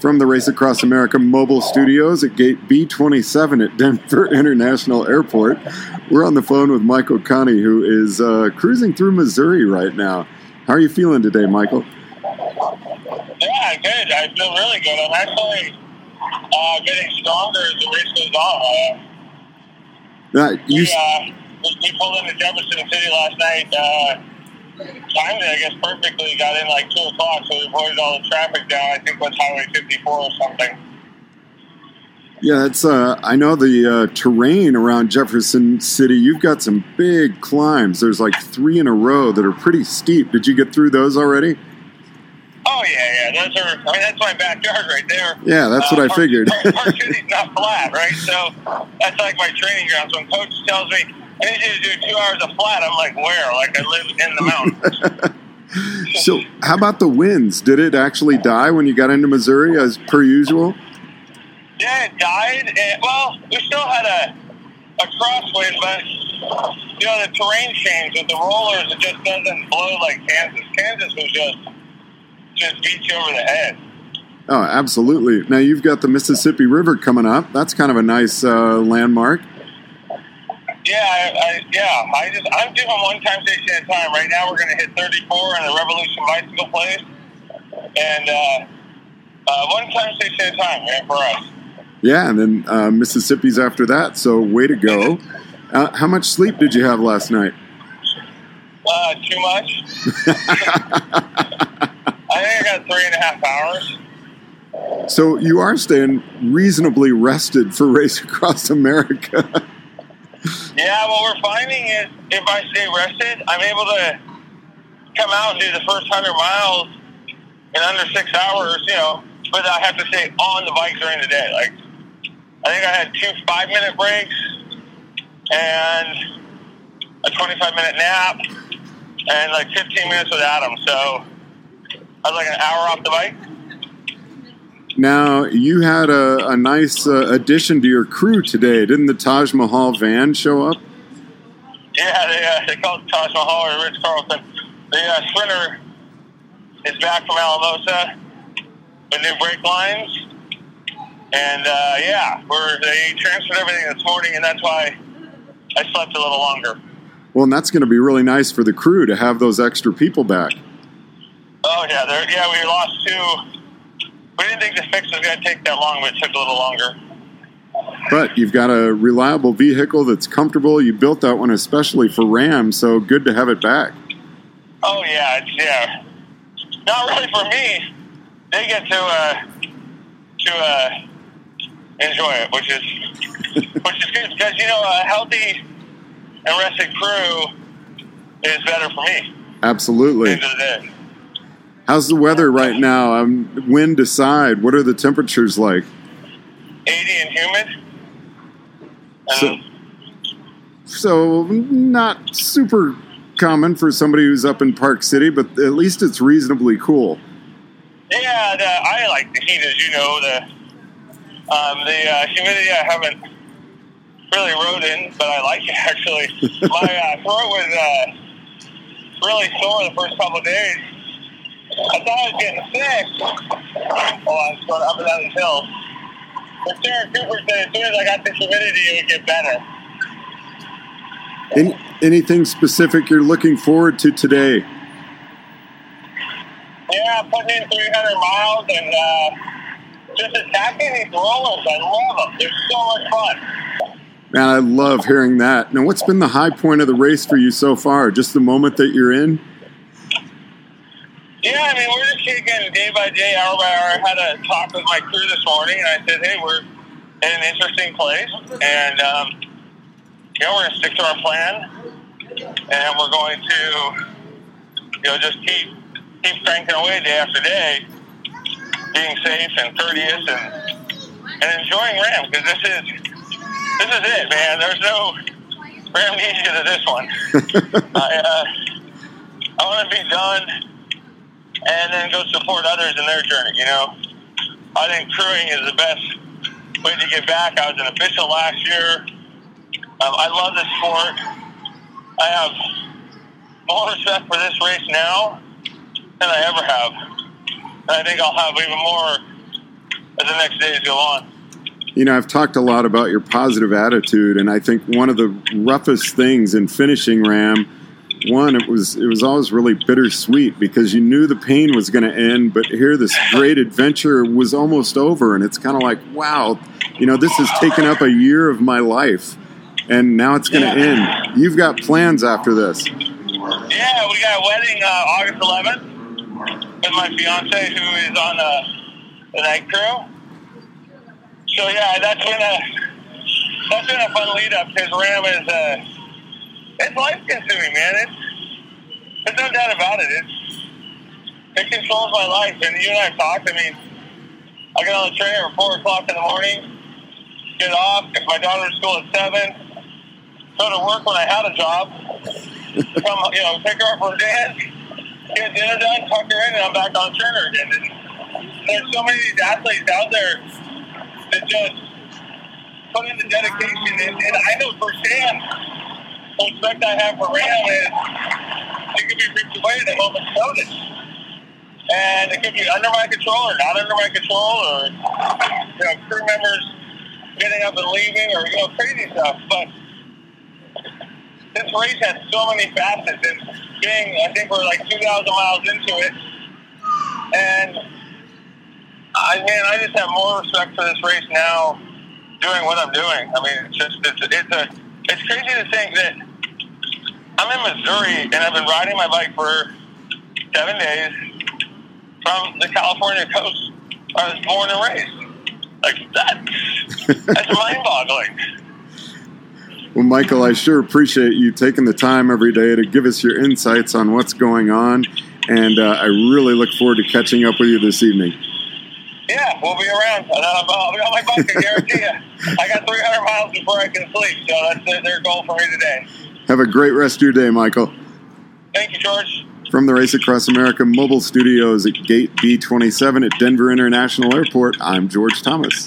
From the Race Across America mobile studios at gate B27 at Denver International Airport, we're on the phone with Michael Conti, who is uh, cruising through Missouri right now. How are you feeling today, Michael? Yeah, good. I feel really good. I'm actually uh, getting stronger as the race goes on. Uh, Uh, you, we, uh, we, we pulled into Jefferson City last night. It, I guess, perfectly. Got in like 2 o'clock, so we avoided all the traffic down. I think that's Highway 54 or something. yeah, it's. Uh, I know the uh, terrain around Jefferson City. You've got some big climbs. There's like three in a row that are pretty steep. Did you get through those already? Oh, yeah, yeah. Those are, I mean, that's my backyard right there. Yeah, that's what I uh, Park- figured. Park, Park City's not flat, right? So that's like my training grounds. When coach tells me, I need you to do two hours of flat, I'm like, where? Like, I live in the mountains. So, how about the winds? Did it actually die when you got into Missouri, as per usual? Yeah, it died. And, well, we still had a a crosswind, but you know the terrain changed with the rollers. It just doesn't blow like Kansas. Kansas was just just beat you over the head. Oh, absolutely. Now you've got the Mississippi River coming up. That's kind of a nice uh, landmark. Yeah, I, I, yeah. I just I'm doing one time station at a time. Right now, we're going to hit 34 in the Revolution Bicycle Place, and uh, uh, one time station at a time, man, for us. Yeah, and then uh, Mississippi's after that. So, way to go. Uh, how much sleep did you have last night? Uh, too much. I think I got three and a half hours. So, you are staying reasonably rested for Race Across America. Yeah, what we're finding is if I stay rested, I'm able to come out and do the first 100 miles in under six hours, you know, but I have to stay on the bike during the day. Like, I think I had two five minute breaks and a 25 minute nap and like 15 minutes without them. So I was like an hour off the bike. Now, you had a, a nice uh, addition to your crew today. Didn't the Taj Mahal van show up? Yeah, they, uh, they call it Taj Mahal or Ritz Carlton. The uh, sprinter is back from Alamosa with new brake lines. And uh, yeah, we're, they transferred everything this morning, and that's why I slept a little longer. Well, and that's going to be really nice for the crew to have those extra people back. Oh, yeah, there, yeah, we lost two. We didn't think the fix was going to take that long, but it took a little longer. But you've got a reliable vehicle that's comfortable. You built that one especially for RAAM, so good to have it back. Oh yeah, it's yeah. Not really for me. They get to uh, to uh, enjoy it, which is which is good because you know a healthy and rested crew is better for me. Absolutely. end of the day. How's the weather right now? Um, wind aside, what are the temperatures like? 80 and humid. So- Um, So, not super common for somebody who's up in Park City, but at least it's reasonably cool. yeah, the, I like the heat, as you know. The um, the uh, humidity I haven't really rode in, but I like it actually. My uh, throat was uh, really sore the first couple of days. I thought I was getting sick. Oh, I was going up and down these hills. But Sarah Cooper said as soon as I got the humidity, it would get better. Any, anything specific you're looking forward to today? Yeah, putting in 300 miles and uh, just attacking these rollers. I love them. They're so much fun. Man, I love hearing that. Now, what's been the high point of the race for you so far? Just the moment that you're in? Yeah, I mean, we're just taking day by day, hour by hour. I had a talk with my crew this morning, and I said, hey, we're in an interesting place, and, um, you know, we're going to stick to our plan, and we're going to, you know, just keep keep cranking away day after day, being safe and courteous and and enjoying RAAM, because this is, this is it, man. There's no RAAM needs you to this one. I, uh, I want to be done and then go support others in their journey. You know, I think crewing is the best way to get back. I was an official last year. Um, I love this sport. I have more respect for this race now than I ever have. And I think I'll have even more as the next days go on. You know, I've talked a lot about your positive attitude, and I think one of the roughest things in finishing RAAM, one, it was it was always really bittersweet because you knew the pain was going to end, but here this great adventure was almost over, and it's kind of like, wow, you know, this has taken up a year of my life, and now it's going to Yeah. end. You've got plans after this. Yeah, we got a wedding uh, August 11th with my fiance who is on uh, the night crew. So yeah, that's been a that's been a fun lead up because RAAM is uh, it's life consuming, man. It's there's no doubt about it. It's it controls my life, and you and I talked. I mean, I get on the train at four o'clock in the morning, get off. If my daughter's school at seven, go to work when I had a job come, you know, pick her up from dance, get dinner done, tuck her in, and I'm back on Turner again. And there's so many of these athletes out there that just put in the dedication, and, and I know firsthand respect I have for RAAM is it can be ripped away at a moment's notice. And it can be under my control or not under my control, or you know, crew members getting up and leaving, or you know, crazy stuff. But this race has so many facets, and being, I think we're like 2,000 miles into it, and I man, I just have more respect for this race now, doing what I'm doing. I mean, it's just it's it's a it's crazy to think that in Missouri and I've been riding my bike for seven days from the California coast. I was born and raised. Like that's that's mind-boggling. Well, Michael, I sure appreciate you taking the time every day to give us your insights on what's going on, and uh, I really look forward to catching up with you this evening. Yeah, we'll be around. I'll, be on my bike, I guarantee you. I got 300 miles before I can sleep, so that's their goal for me today. Have a great rest of your day, Michael. Thank you, George. From the Race Across America mobile studios at Gate B27 at Denver International Airport, I'm George Thomas.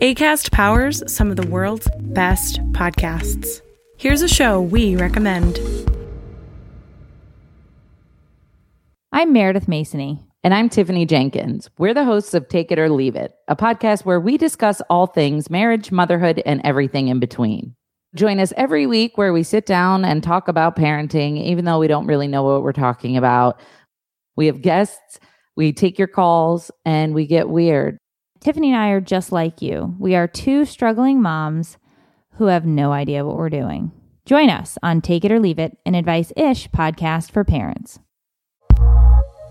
ACAST powers some of the world's best podcasts. Here's a show we recommend. I'm Meredith Masony. And I'm Tiffany Jenkins. We're the hosts of Take It or Leave It, a podcast where we discuss all things marriage, motherhood, and everything in between. Join us every week where we sit down and talk about parenting, even though we don't really know what we're talking about. We have guests, we take your calls, and we get weird. Tiffany and I are just like you. We are two struggling moms who have no idea what we're doing. Join us on Take It or Leave It, an advice ish podcast for parents.